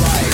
life.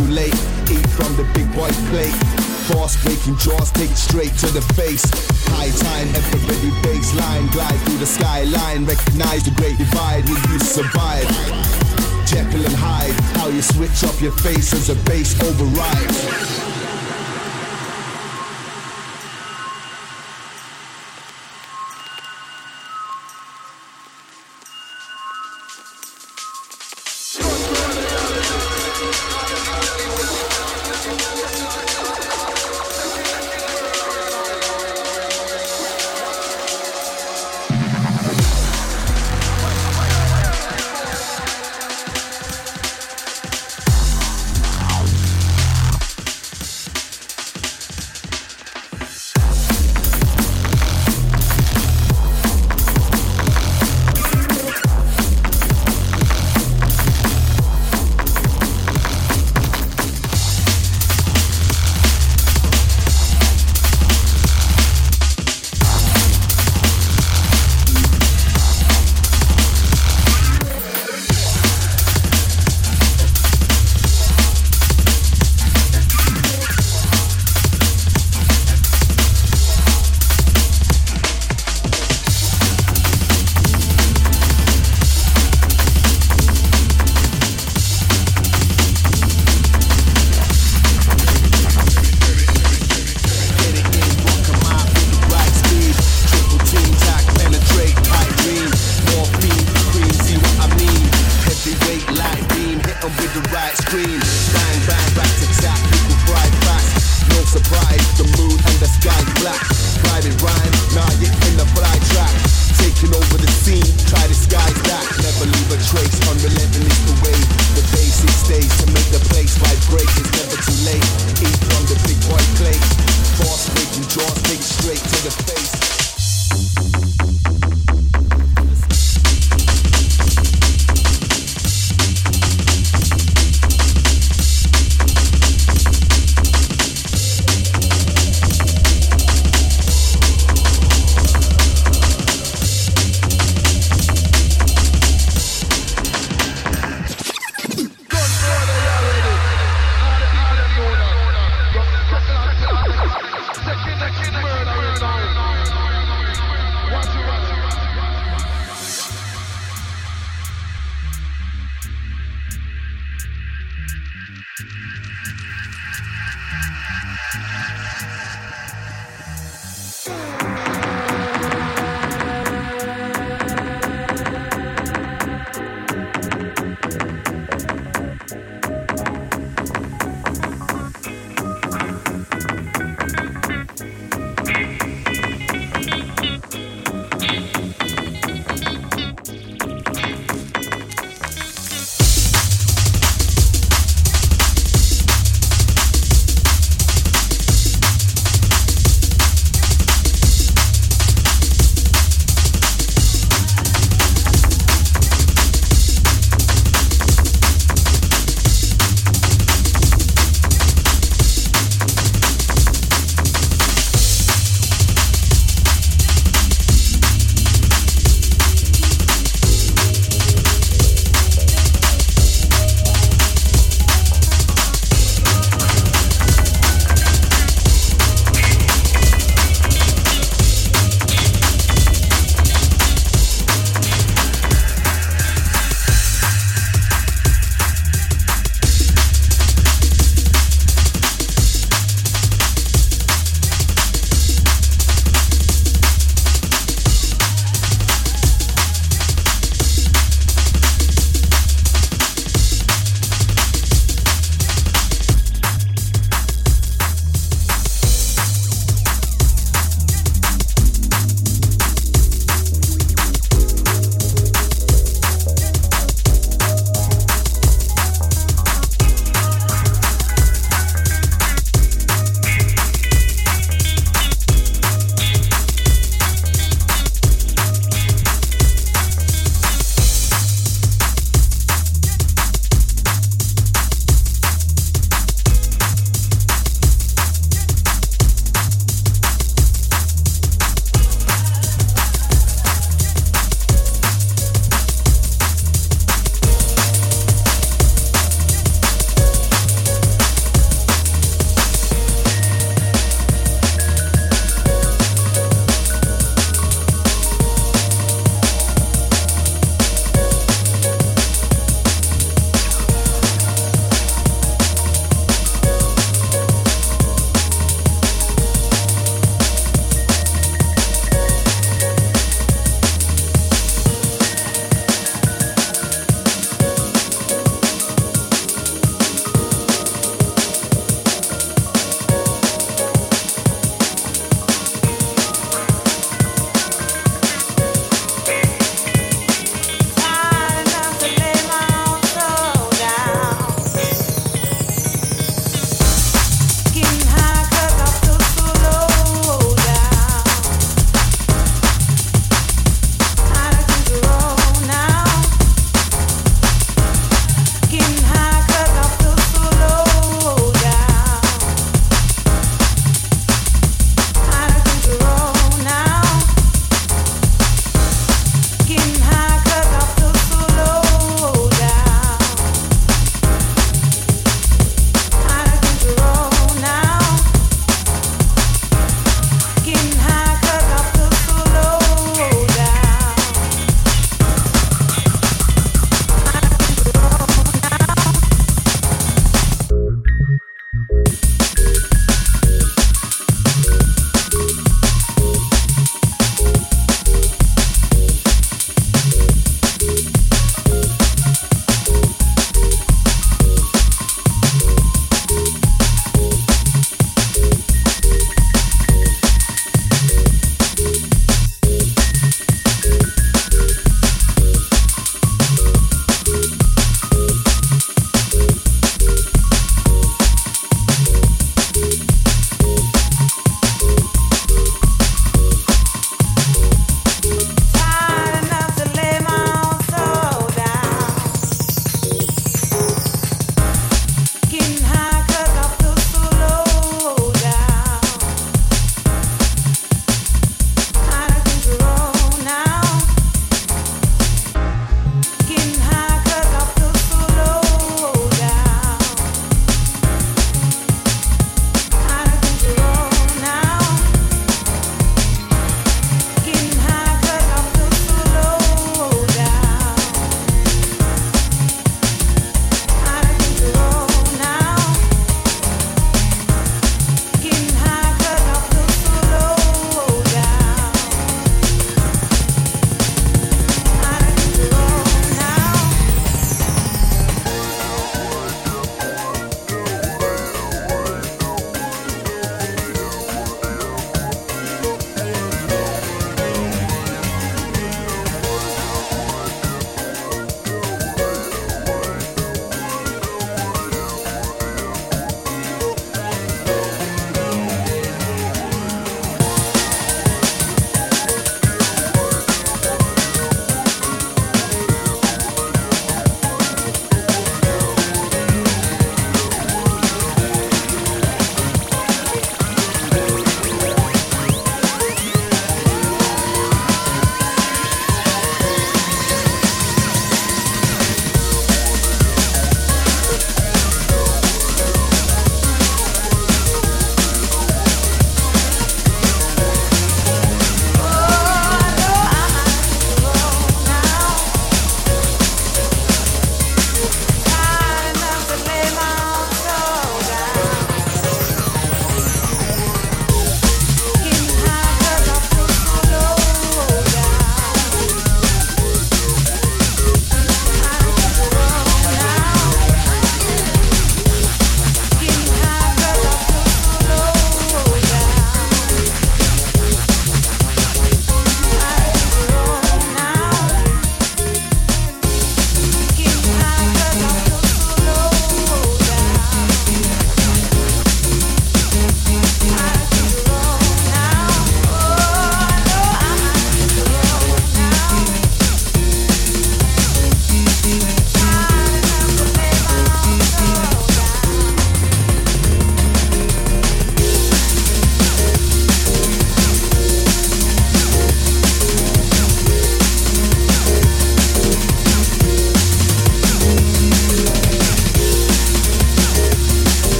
too late. Eat from the big boy plate. Fast breaking jaws take straight to the face. High time, effort ready baseline. Glide through the skyline. Recognize the great divide. Will you survive? Jekyll and Hyde, how you switch up your face as a bass override.